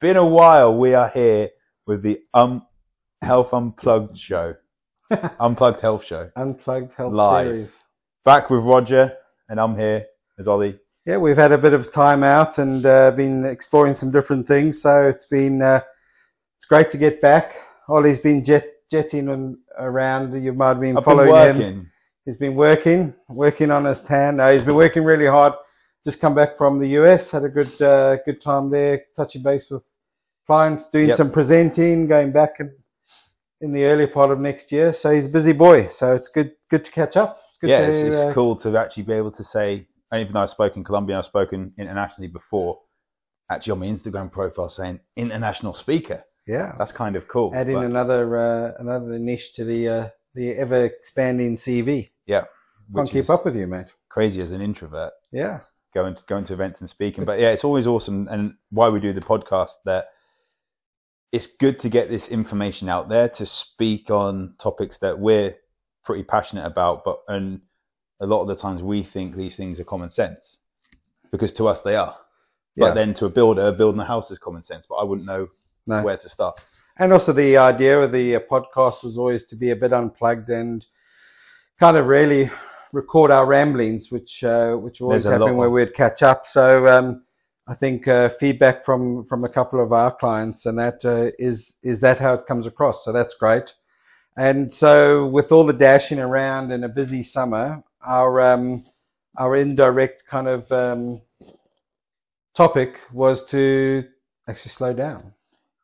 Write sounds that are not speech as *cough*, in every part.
been a while. We are here with the um Health Unplugged show, *laughs* Unplugged Health show. Unplugged Health Live. Series. Back with Roger, and I'm here as Ollie. Yeah, we've had a bit of time out and uh, been exploring some different things. So it's been uh, it's great to get back. Ollie's been jet jetting around. You might have been I've been following working. him. He's been working, working on his tan. No, he's been working really hard. Just come back from the US, had a good uh, good time there, touching base with clients, doing Yep. some presenting, going back in, in the early part of next year. So he's a busy boy. So it's good good to catch up. It's good yeah, to, it's, it's uh, cool to actually be able to say, even though I've spoken Colombian, I've spoken internationally before, actually on my Instagram profile saying international speaker. Yeah, That's kind of cool. add in But, another uh, another niche to the uh, the ever expanding CV. yeah, Can't keep up with you, mate. crazy as an introvert. Yeah, going to going to events and speaking. But yeah, it's always awesome, and why we do the podcast that it's good to get this information out there to speak on topics that we're pretty passionate about. But and a lot of the times we think these things are common sense because to us they are. But Yeah. then to a builder, building a house is common sense. But I wouldn't know no. where to start. And also the idea of the uh, podcast was always to be a bit unplugged and kind of really record our ramblings, which uh, which always happened where we'd catch up. So um, I think uh, feedback from from a couple of our clients and that uh, is is that how it comes across. So that's great. And so with all the dashing around in a busy summer, our um, our indirect kind of um, topic was to actually slow down.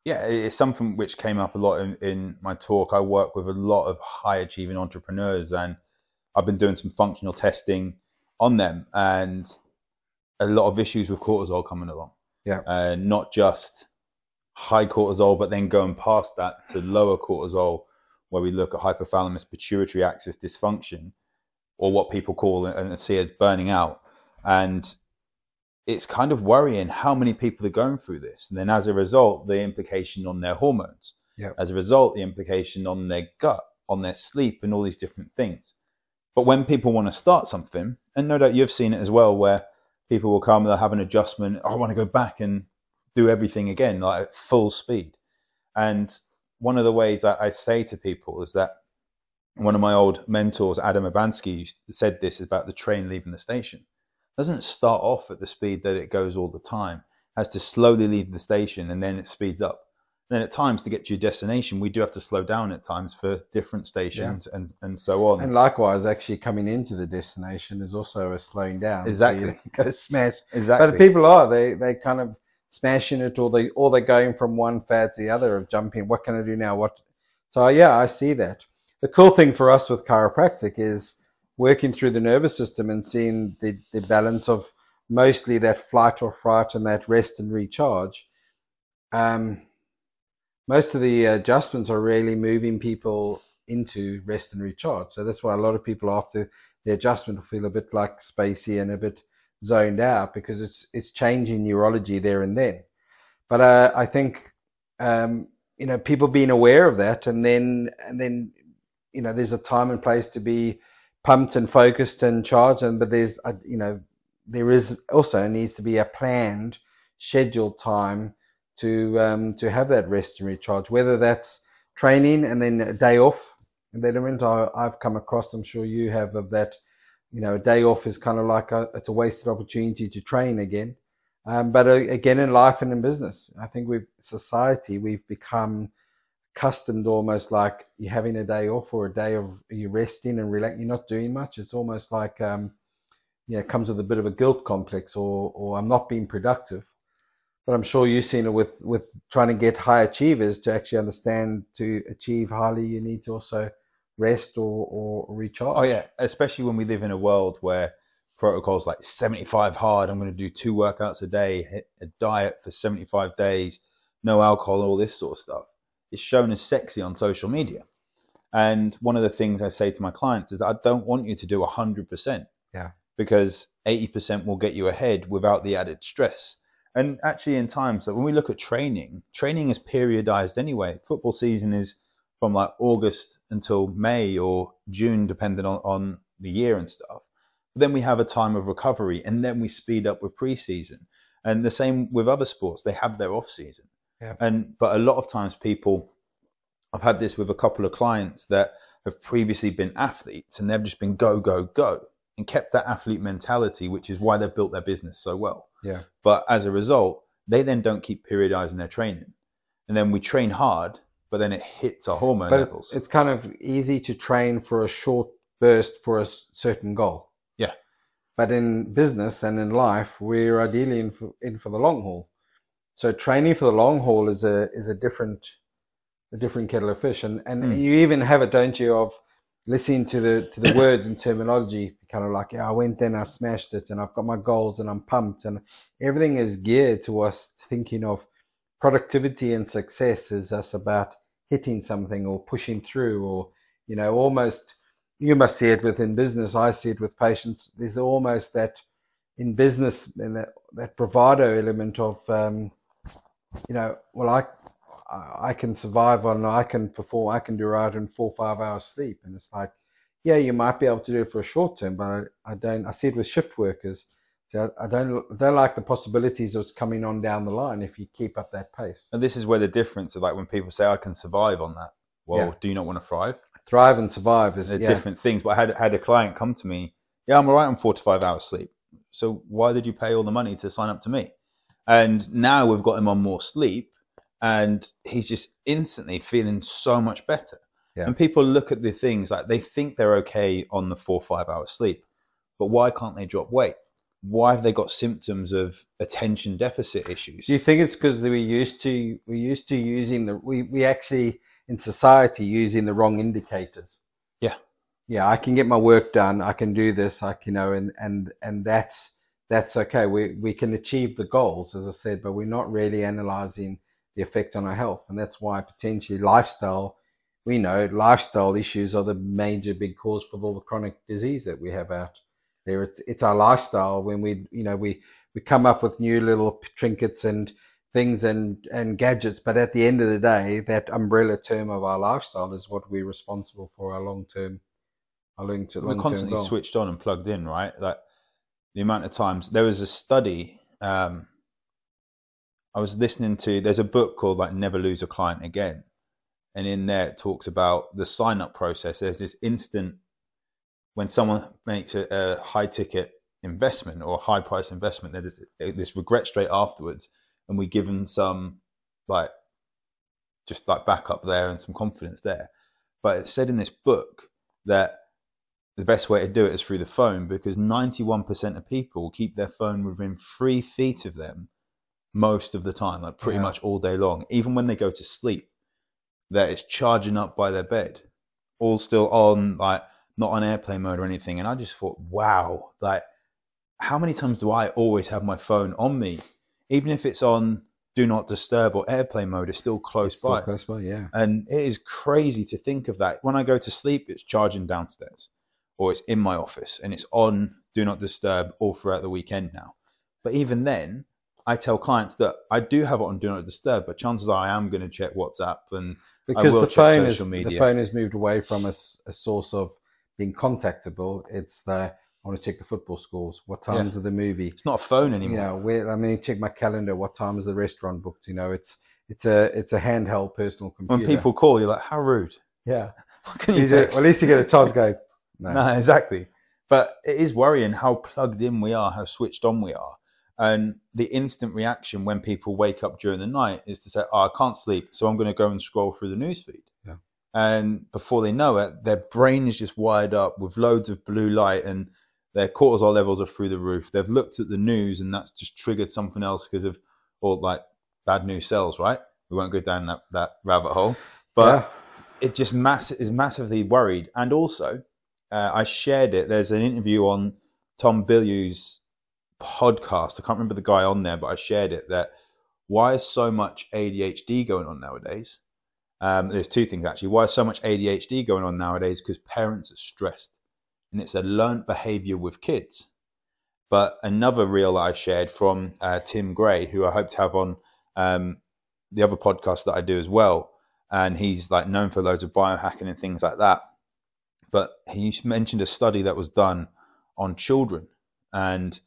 Yeah, it's something which came up a lot in, in my talk. I work with a lot of high achieving entrepreneurs, and I've been doing some functional testing on them, and a lot of issues with cortisol coming along. Yeah. uh, not just high cortisol, but then going past that to lower cortisol, where we look at hypothalamus pituitary axis dysfunction, or what people call and see as burning out, and it's kind of worrying how many people are going through this. And then as a result, the implication on their hormones. Yep. As a result, the implication on their gut, on their sleep, and all these different things. But when people want to start something, and no doubt you've seen it as well, where people will come, and they'll have an adjustment. "Oh, I want to go back and do everything again, like at full speed. And one of the ways I, I say to people is that one of my old mentors, Adam Abansky, said this about the train leaving the station doesn't start off at the speed that it goes all the time. It has to slowly leave the station and then it speeds up. Then at times to get to your destination, we do have to slow down at times for different stations and, and so on. And likewise, actually coming into the destination is also a slowing down. Exactly. you *laughs* go smash. exactly. But people are they they kind of smashing it, or they or they're going from one fad to the other of jumping. What can I do now? What? So yeah, I see that. The cool thing for us with chiropractic is working through the nervous system and seeing the the balance of mostly that flight or fright and that rest and recharge. Um, most of the adjustments are really moving people into rest and recharge. So that's why a lot of people after the adjustment will feel a bit like spacey and a bit zoned out because it's it's changing neurology there and then. But uh, I think um, you know people being aware of that and then and then you know there's a time and place to be pumped and focused and charged and but there's a, you know there is also needs to be a planned scheduled time to um, to have that rest and recharge whether that's training and then a day off. And the element I, I've come across I'm sure you have of that you know a day off is kind of like a, it's a wasted opportunity to train again. Um, but uh, again in life and in business I think we've society we've become accustomed almost like you're having a day off or a day of you resting and relax you're not doing much. It's almost like um, you comes with a bit of a guilt complex or, or I'm not being productive. But I'm sure you've seen it with, with trying to get high achievers to actually understand to achieve highly, you need to also rest or, or recharge. Oh yeah, especially when we live in a world where protocols like 75 hard, I'm going to do two workouts a day, hit a diet for 75 days, no alcohol, all this sort of stuff. It's shown as sexy on social media. And one of the things I say to my clients is that I don't want you to do 100%. Yeah. Because 80% will get you ahead without the added stress. And actually, in times that when we look at training, training is periodized anyway. Football season is from like August until May or June, depending on, on the year and stuff. But then we have a time of recovery and then we speed up with preseason. And the same with other sports, they have their off season. Yeah. And but a lot of times people, I've had this with a couple of clients that have previously been athletes and they've just been go go go and kept that athlete mentality, which is why they've built their business so well. Yeah. But as a result, they then don't keep periodizing their training, and then we train hard, but then it hits our hormone But levels. it's kind of easy to train for a short burst for a certain goal. Yeah. But in business and in life, we're ideally in for, in for the long haul. So training for the long haul is a is a different a different kettle of fish, and and Hmm. you even have it, don't you? Of listening to the to the words and terminology, kind of like, yeah, I went and I smashed it, and I've got my goals, and I'm pumped, and everything is geared to us thinking of productivity and success is us about hitting something or pushing through, or you know, almost. You must see it within business. I see it with patients. There's almost that in business and that, that bravado element of um, you know, well, I I can survive on, I can perform, I can do right in four five hours sleep, and it's like, yeah, you might be able to do it for a short term, but I, I don't. I see it with shift workers. So I, don't I don't like the possibilities of what's coming on down the line if you keep up that pace. and this is where the difference of like when people say I can survive on that. Well, Yeah. do you not want to thrive? Thrive and survive is yeah, different things. But I had had a client come to me. Yeah, I'm all right on four to five hours sleep. So why did you pay all the money to sign up to me? And now we've got him on more sleep, and he's just instantly feeling so much better. Yeah. And people look at the things like they think they're okay on the four five hour sleep, but why can't they drop weight? Why have they got symptoms of attention deficit issues? Do you think it's because we used to we used to using the we we actually in society using the wrong indicators? Yeah. Yeah, I can get my work done. I can do this. I can, you know, and and and that's that's okay. We we can achieve the goals, as I said, but we're not really analyzing the effect on our health, and that's why potentially lifestyle. We know lifestyle issues are the major big cause for all the chronic disease that we have out there. It's it's our lifestyle when we you know we we come up with new little trinkets and things and and gadgets, but at the end of the day, that umbrella term of our lifestyle is what we're responsible for our long term our long term we're constantly goal. switched on and plugged in, right? Like the amount of times there was a study. Um, I was listening to. There's a book called like Never Lose a Client Again, and in there it talks about the sign up process. There's this instant when someone makes a, a high ticket investment or a high price investment. There's eh, this regret straight afterwards, and we give them some like just like backup there and some confidence there. But it said in this book that the best way to do it is through the phone because 91% of people keep their phone within three feet of them most of the time, like pretty Yeah. much all day long. Even when they go to sleep, that it's charging up by their bed, all still on, like not on airplane mode or anything. And I just thought, wow, like how many times do I always have my phone on me? Even if it's on do not disturb or airplane mode, it's still close Still by. close by, yeah. And it is crazy to think of that. When I go to sleep, it's charging downstairs or it's in my office and it's on do not disturb all throughout the weekend now. But even then, I tell clients that I do have it on do not disturb, but chances are I am going to check WhatsApp and Because will the check phone is social the phone has moved away from a source of being contactable. It's the I want to check the football scores. What Yeah. times of the movie? it's not a phone anymore. Yeah, I mean, check my calendar. What time is the restaurant booked? You know, it's it's a it's a handheld personal computer. When people call, you're like, how rude. yeah, *laughs* What can you You do- well, at least you get a chance. to Go. *laughs* No. No, exactly. But it is worrying how plugged in we are, how switched on we are. And the instant reaction when people wake up during the night is to say, oh, I can't sleep, so I'm going to go and scroll through the newsfeed. Yeah. And before they know it, their brain is just wired up with loads of blue light and their cortisol levels are through the roof. They've looked at the news and that's just triggered something else because of, or like bad news sells, right? We won't go down that, that rabbit hole. But yeah. it just mass is massively worried. And also, uh, I shared it. There's an interview on Tom Bilyeu's podcast. I can't remember the guy on there, but I shared it. That why is so much ADHD going on nowadays? Um, there's two things actually. Why is so much ADHD going on nowadays? Because parents are stressed, and it's a learned behavior with kids. But another reel I shared from uh, Tim Gray, who I hope to have on um, the other podcast that I do as well, and he's like known for loads of biohacking and things like that. But he mentioned a study that was done on children and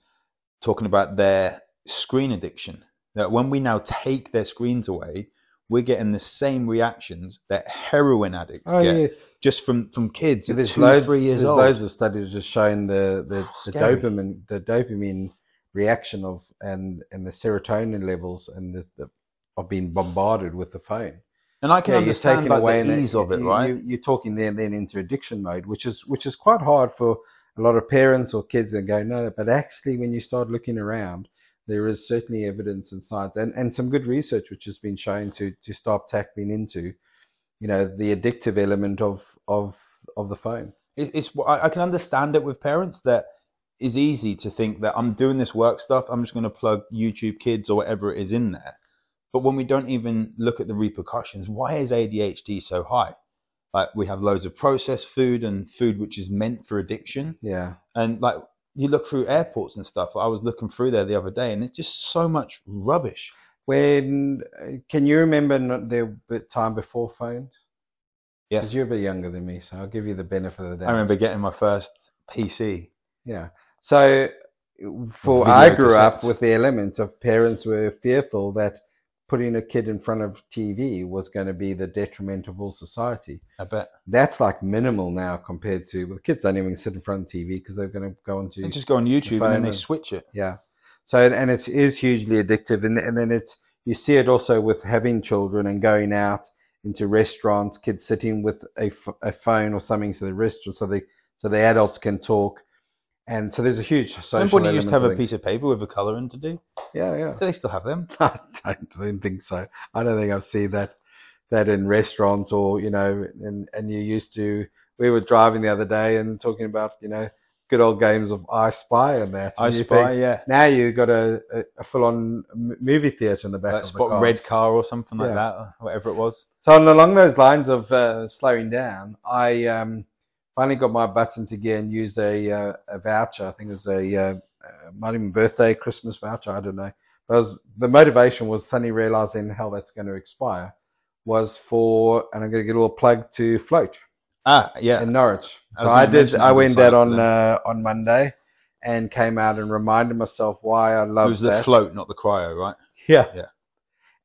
talking about their screen addiction that when we now take their screens away, we're getting the same reactions that heroin addicts Oh get yeah, just from from kids at there's two, loads, three years there's old. loads of studies just showing the the, the dopamine the dopamine reaction of and and the serotonin levels and the, the of being bombarded with the phone. and I can Yeah, you're understand like, away the ease of it, you, right? You, you're talking then then into addiction mode, which is which is quite hard for a lot of parents or kids that go no, but actually when you start looking around, there is certainly evidence and science and, and some good research which has been shown to to start tackling into, you know, the addictive element of of of the phone. It- it's I I can understand it with parents that is easy to think that I'm doing this work stuff. I'm just going to plug YouTube Kids or whatever it is in there. But when we don't even look at the repercussions, why is ADHD so high? Like we have loads of processed food and food which is meant for addiction, Yeah. and like you look through airports and stuff. I was looking through there the other day, and it's just so much rubbish. When can you remember the time before phones? Yeah. because you're a bit younger than me, so I'll give you the benefit of the doubt. I remember getting my first PC. Yeah. So for Video I grew up with the element of parents were fearful that putting a kid in front of TV was going to be the detriment of all society. I bet. That's like minimal now compared to well, the kids don't even sit in front of TV because they're going to go into They just go on YouTube and then they and- switch it. yeah. So and it is hugely addictive, and and then it's you see it also with having children and going out into restaurants, kids sitting with a, f- a phone or something to the restaurant, so they so the adults can talk, and so there's a huge social Remember when you used to have a piece of paper with a colouring to do? Yeah, yeah. Do they still have them? I *laughs* don't, I don't think so. I don't think I've seen that that in restaurants or you know, and and you used to. We were driving the other day and talking about you know good old games of I Spy and that. I And you Spy, think, yeah. now you've got a, a, a full-on movie theater in the back That of the spot cars. red car or something like Yeah. that, or whatever it was. So along those lines of uh, slowing down, I um, finally got my butts into gear and used a, uh, a voucher. I think it was a uh, uh, might even birthday, Christmas voucher. I don't know. But was, the motivation was suddenly realizing how that's going to expire was for, and I'm going to get a little plug to float. Ah, yeah. in Norwich. I So I did. I went out on uh, on Monday, and came out and reminded myself why I it love was the that. float, not the cryo, right? Yeah, Yeah.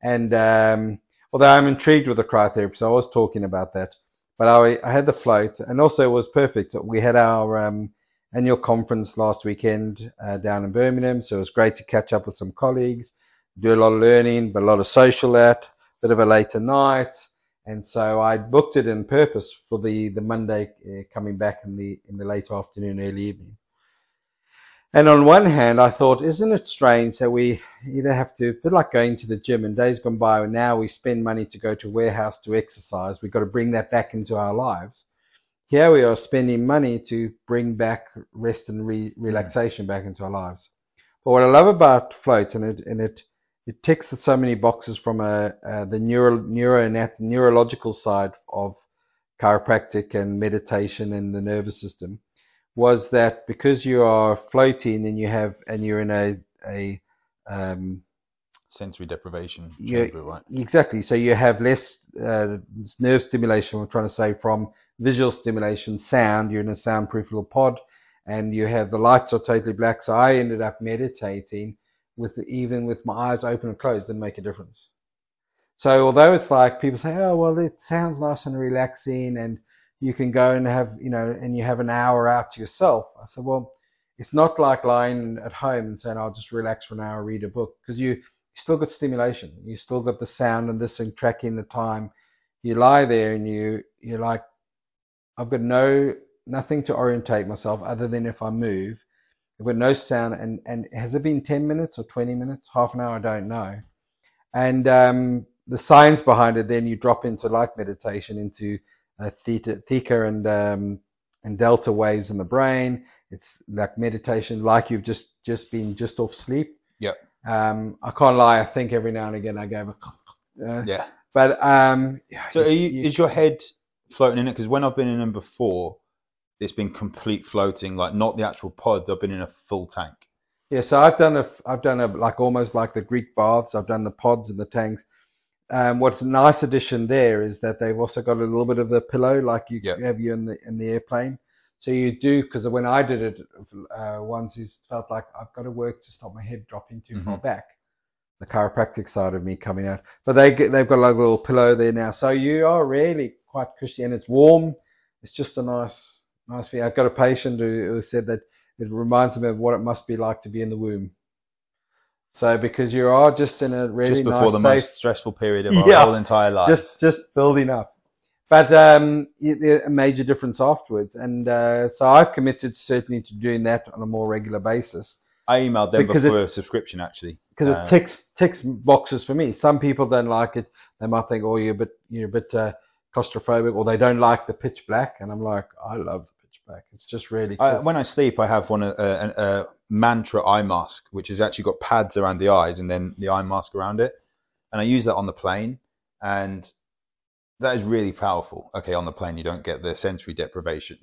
And um, although I'm intrigued with the cryotherapy, so I was talking about that. But I, I had the float, and also it was perfect. We had our um, annual conference last weekend uh, down in Birmingham, so it was great to catch up with some colleagues, do a lot of learning, but a lot of social at, bit of a later night. And so I booked it in purpose for the, the Monday uh, coming back in the, in the late afternoon, early evening. And on one hand, I thought, isn't it strange that we either have to, bit like going to the gym in days gone by, and now we spend money to go to a warehouse to exercise. We've got to bring that back into our lives. Here we are spending money to bring back rest and re- relaxation back into our lives. But what I love about float, and it, and it, it ticks so many boxes from a, uh, the neuro, neuro, neurological side of chiropractic and meditation and the nervous system was that because you are floating and you have and you're in a a um, Sensory deprivation. Chamber, right? exactly so you have less uh, nerve stimulation. we're trying to say from visual stimulation, sound. You're in a soundproof little pod, and you have the lights are totally black. So I ended up meditating with even with my eyes open and closed, didn't make a difference. So although it's like people say, oh well, it sounds nice and relaxing, and you can go and have you know, and you have an hour out to yourself. I said, well, it's not like lying at home and saying I'll just relax for an hour, read a book, because you still got stimulation. You still got the sound and this and tracking the time. You lie there and you you're like, I've got no nothing to orientate myself other than if I move. I've got no sound and and has it been ten minutes or twenty minutes, half an hour? I don't know. And um, the science behind it, then you drop into like meditation into uh, theta, theta and um, and delta waves in the brain. It's like meditation, like you've just just been just off sleep. Yep. Um, I can't lie. I think every now and again I go, uh, Yeah. but um, So are you, you- is your head floating in it? Because when I've been in them before, it's been complete floating, like not the actual pods. I've been in a full tank. Yeah, so I've done a, I've done a like almost like the Greek baths. I've done the pods and the tanks. Um, what's a nice addition there is that they've also got a little bit of the pillow, like you Yep. have you in the in the airplane. So you do because when I did it uh, once, it felt like I've got to work to stop my head dropping too far Mhm. back. the chiropractic side of me coming out. But they get, they've got like a little pillow there now, so you are really quite cushy and it's warm. It's just a nice nice feeling. I've got a patient who, who said that it reminds them of what it must be like to be in the womb. So because you are just in a really just before nice, the safe, most stressful period of our Yeah. whole entire life. just just building up. But um, a major difference afterwards, and uh, so I've committed certainly to doing that on a more regular basis I emailed them because for a subscription actually. because Uh, it ticks ticks boxes for me. Some people don't like it; they might think, "Oh, you're a bit you're a bit uh, claustrophobic," or they don't like the pitch black. And I'm like, I love black. It's just really cool. I, when I sleep, I have one a, a, a Manta eye mask, which has actually got pads around the eyes and then the eye mask around it, and I use that on the plane, and that is really powerful. Okay, on the plane you don't get the sensory deprivation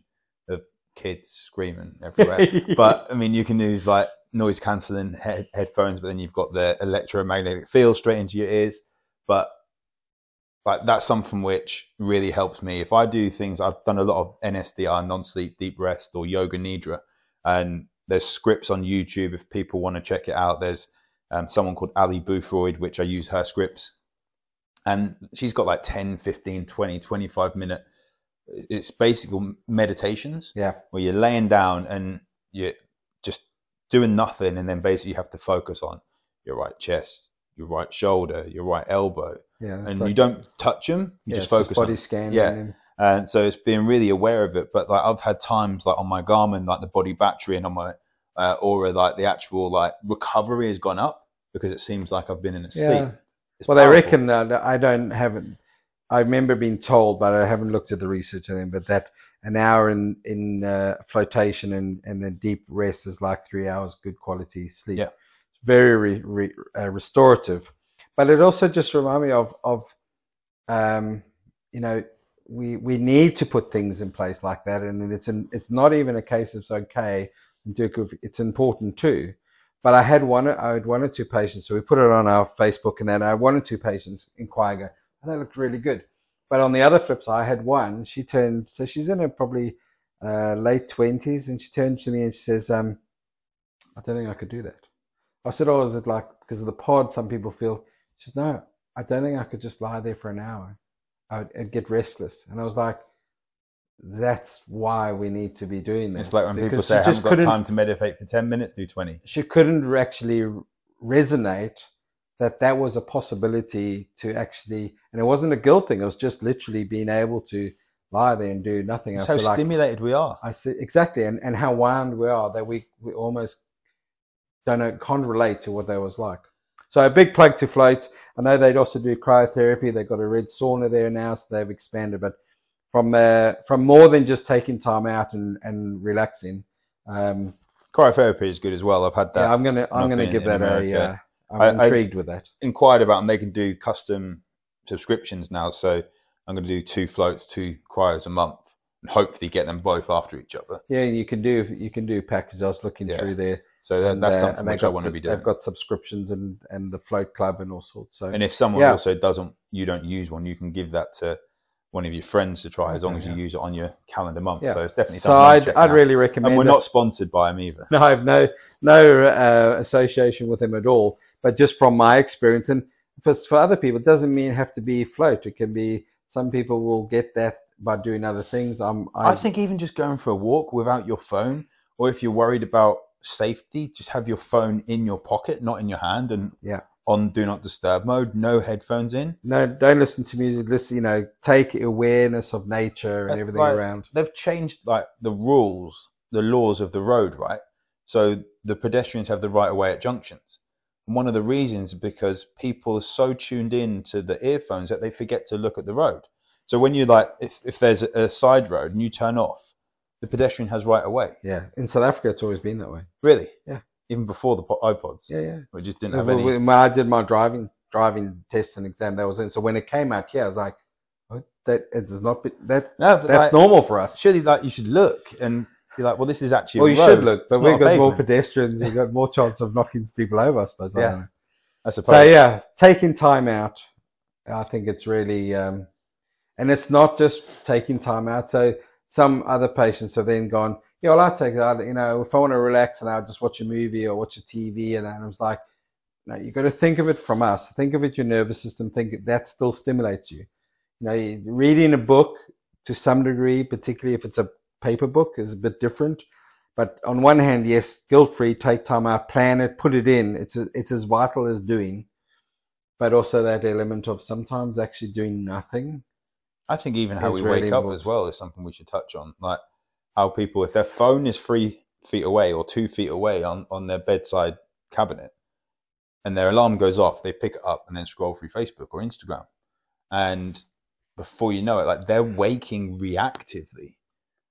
of kids screaming *laughs* everywhere, but I mean you can use like noise cancelling head, headphones, but then you've got the electromagnetic field straight into your ears, but like that's something which really helps me. If I do things, I've done a lot of NSDR, non-sleep deep rest, or yoga nidra, and there's scripts on YouTube if people want to check it out. There's um, someone called Ali Boothroyd, which I use her scripts, and she's got like 10, 15, 20, 25 minute. It's basically meditations yeah, where you're laying down and you're just doing nothing, and then basically you have to focus on your right chest, your right shoulder, your right elbow, yeah. and like- you don't touch them. You yeah, just focus body on. scanning. Yeah. and- And so it's being really aware of it. But like I've had times like on my Garmin, like the body battery and on my uh, Oura, like the actual like recovery has gone up because it seems like I've been in a sleep. Yeah. It's Well, they powerful. reckon that I don't haven't. I remember being told, but I haven't looked at the research on them. But that an hour in in uh, flotation and and then deep rest is like three hours good quality sleep. Yeah. It's very re, re, uh, restorative. But it also just reminded me of of, um, you know, we we need to put things in place like that, and it's an, it's not even a case of okay. and It's important too. But I had one, I had one or two patients, so we put it on our Facebook, and then I had one or two patients inquire, go, oh, that looked really good. But on the other flip side, I had one. She turned, so she's in her probably uh, late twenties, and she turned to me and she says, um, "I don't think I could do that." I said, "Oh, is it like because of the pod? Some people feel." She says, "No, I don't think I could just lie there for an hour. I'd, I'd get restless." And I was like, "That's why we need to be doing this." It's like when people say, I haven't got time to meditate for 10 minutes, do 20. she couldn't actually resonate that that was a possibility to actually, and it wasn't a guilt thing. It was just literally being able to lie there and do nothing That's else. how like, stimulated we are. I said exactly, and, and how wound we are that we we almost don't know, can't relate to what that was like. So a big plug to float. I know they'd also do cryotherapy. They've got a red sauna there now, so they've expanded. But from uh, from more than just taking time out and, and relaxing, um, Cryotherapy is good as well. I've had that yeah, I'm gonna I'm gonna give that a. America. Uh, I'm I- I- intrigued with that. inquired about, and they can do custom subscriptions now. So I'm going to do two floats, two cryos a month, and hopefully get them both after each other. Yeah, you can do you can do packages. I was looking Yeah. through there. So that, that's something which I want to be doing. They've got subscriptions and and the float club and all sorts. So And if someone Yeah. also doesn't, you don't use one, you can give that to one of your friends to try, as long as you use it on your calendar month. Yeah. So it's definitely so something. I'm I'd, I'd really recommend. And we're it. not sponsored by them either. No, I have no no uh, association with them at all. But just from my experience, and for for other people, it doesn't mean have to be float. It can be some people will get that by doing other things. I'm I, I think even just going for a walk without your phone, or if you're worried about safety, just have your phone in your pocket, not in your hand, and Yeah. on do not disturb mode, no headphones in. no don't listen to music. Listen, you know, take awareness of nature and everything like- around. They've changed like the rules, the laws of the road, right? So the pedestrians have the right of way at junctions. And one of the reasons is because people are so tuned in to the earphones that they forget to look at the road. So when you like, if, if there's a, a side road and you turn off, the pedestrian has right of way. Yeah, in South Africa, it's always been that way. Really? Yeah. Even before the iPods. Yeah, yeah. We just didn't have When- any. when I did my driving driving test and exam, that was in. So when it came out here, I was like, that it does not be that. No, That's like, normal for us. Surely, like you should look and be like, well, this is actually. Well, you road. should look, but we've got more pedestrians. We've got more chance of knocking people over, I suppose. I Yeah. don't know. I suppose. So yeah, taking time out, I think it's really, um, and it's not just taking time out. So some other patients have then gone, yeah, well, I take out. You know, if I want to relax and I'll just watch a movie or watch a TV, and then I was like, no, you've got to think of it from us. Think of it your nervous system. Think that still stimulates you. You know, reading a book to some degree, particularly if it's a paper book, is a bit different. But on one hand, yes, guilt free, take time out, plan it, put it in. It's a, it's as vital as doing. But also that element of sometimes actually doing nothing. I think even how we really wake up as well is something we should touch on. Like how people, if their phone is three feet away or two feet away on, on their bedside cabinet and their alarm goes off, they pick it up and then scroll through Facebook or Instagram. And before you know it, like they're waking reactively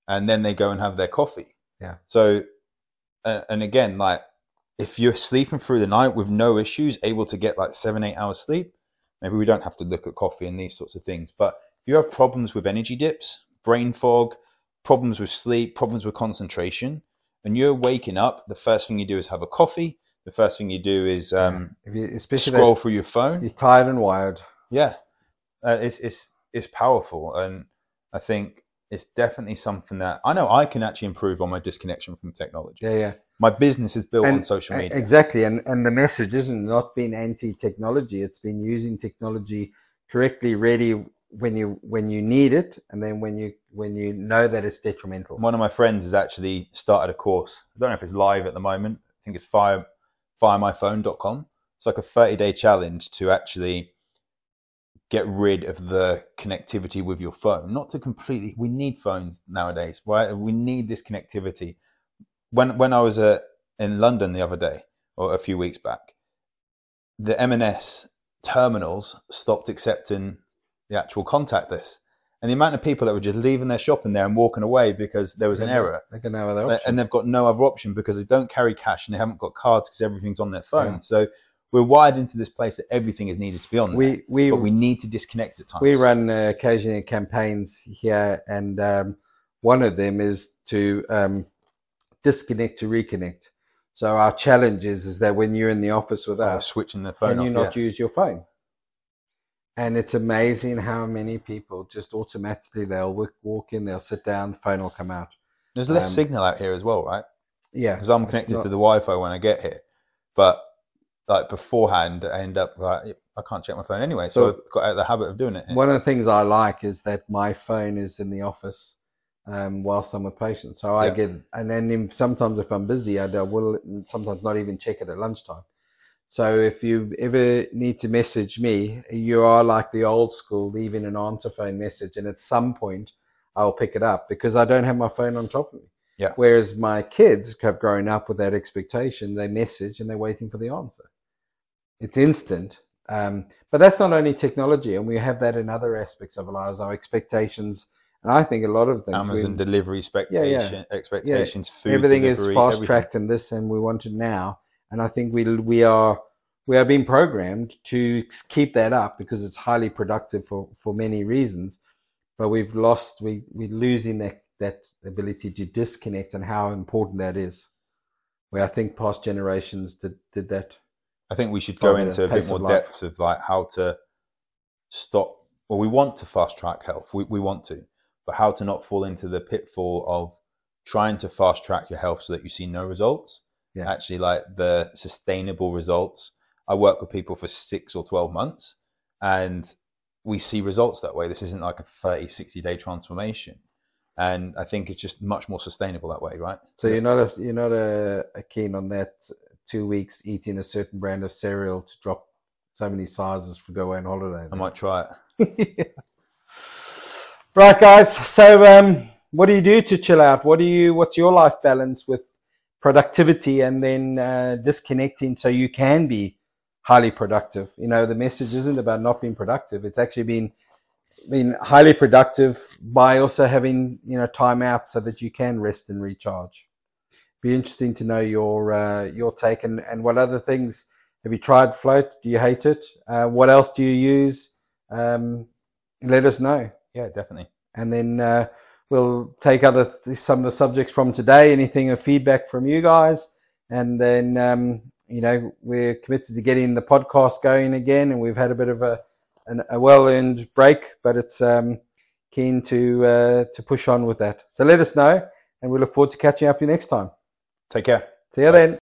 and then they go and have their coffee. Yeah. So, uh, and again, like if you're sleeping through the night with no issues, able to get like seven, eight hours sleep, maybe we don't have to look at coffee and these sorts of things. But you have problems with energy dips, brain fog, problems with sleep, problems with concentration, and you're waking up, the first thing you do is have a coffee. The first thing you do is um, you, especially scroll through your phone. you're tired and wired. Yeah, uh, it's it's it's powerful, and I think it's definitely something that I know I can actually improve on my disconnection from technology. Yeah, yeah. My business is built on social media. Exactly. And, and the message isn't not being anti-technology. It's been using technology correctly, ready when you, when you need it. And then when you, when you know that it's detrimental. One of my friends has actually started a course. I don't know if it's live at the moment. I think it's fire firemyphone.com. It's like a 30 day challenge to actually get rid of the connectivity with your phone. Not to completely, we need phones nowadays, right? We need this connectivity. When, when I was uh, in London the other day, or a few weeks back, the M&S terminals stopped accepting the actual contactless. And the amount of people that were just leaving their shopping there and walking away because there was an error. They other option. and they've got no other option because they don't carry cash and they haven't got cards because everything's on their phone. Yeah. So we're wired into this place that everything is needed to be on. there, we, we, but we need to disconnect at times. we run uh, occasionally campaigns here and, um, one of them is to, um, disconnect to reconnect. So our challenge is, is that when you're in the office with Oh, us, switching the phone can you off. not use your phone? And it's amazing how many people just automatically they'll walk, walk in, they'll sit down, the phone will come out. There's less um, signal out here as well, right? Yeah, Because I'm connected not- to the Wi-Fi when I get here, but like beforehand, I end up like I can't check my phone anyway. So, So- I've got out of the habit of doing it. here. One of the things I like is that my phone is in the office um, whilst I'm with patients. So I Yeah. get, and then if, sometimes if I'm busy, I will sometimes not even check it at lunchtime. So if you ever need to message me, you are like the old school, leaving an answer phone message, and at some point I'll pick it up because I don't have my phone on top of me. Yeah. Whereas my kids have grown up with that expectation. They message and they're waiting for the answer. It's instant. Um, but that's not only technology, and we have that in other aspects of our lives, our expectations. And I think a lot of things. Amazon we- delivery expectation, expectations, food everything delivery, is fast tracked and this, and we want it now. And I think we we are we are being programmed to keep that up because it's highly productive for for many reasons. But we've lost we we're losing that that ability to disconnect and how important that is. Where I think past generations did did that. I think we should go into a bit more of depth of like how to stop. Well, we want to fast track health. We we want to, but how to not fall into the pitfall of trying to fast track your health so that you see no results. Yeah. Actually, like the sustainable results. I work with people for six or twelve months, and we see results that way. This isn't like a 30, 60 day transformation. And I think it's just much more sustainable that way, right? So you're not a, you're not a, a keen on that two weeks eating a certain brand of cereal to drop so many sizes for go away on holiday. I might try it. *laughs* Right, guys. So, um, what do you do to chill out? What do you? What's your life balance with productivity and then uh, disconnecting so you can be highly productive? You know, the message isn't about not being productive. It's actually being being highly productive by also having you know time out so that you can rest and recharge. Be interesting to know your uh, your take and, and what other things have you tried float? Do you hate it? Uh, what else do you use? Um, let us know Yeah, definitely. and then uh, we'll take other some of the subjects from today, anything of feedback from you guys, and then um, you know we're committed to getting the podcast going again, and we've had a bit of a an, a well earned break, but it's um, keen to uh, to push on with that. So let us know, and we look forward to catching up with you next time. Take care. See you then.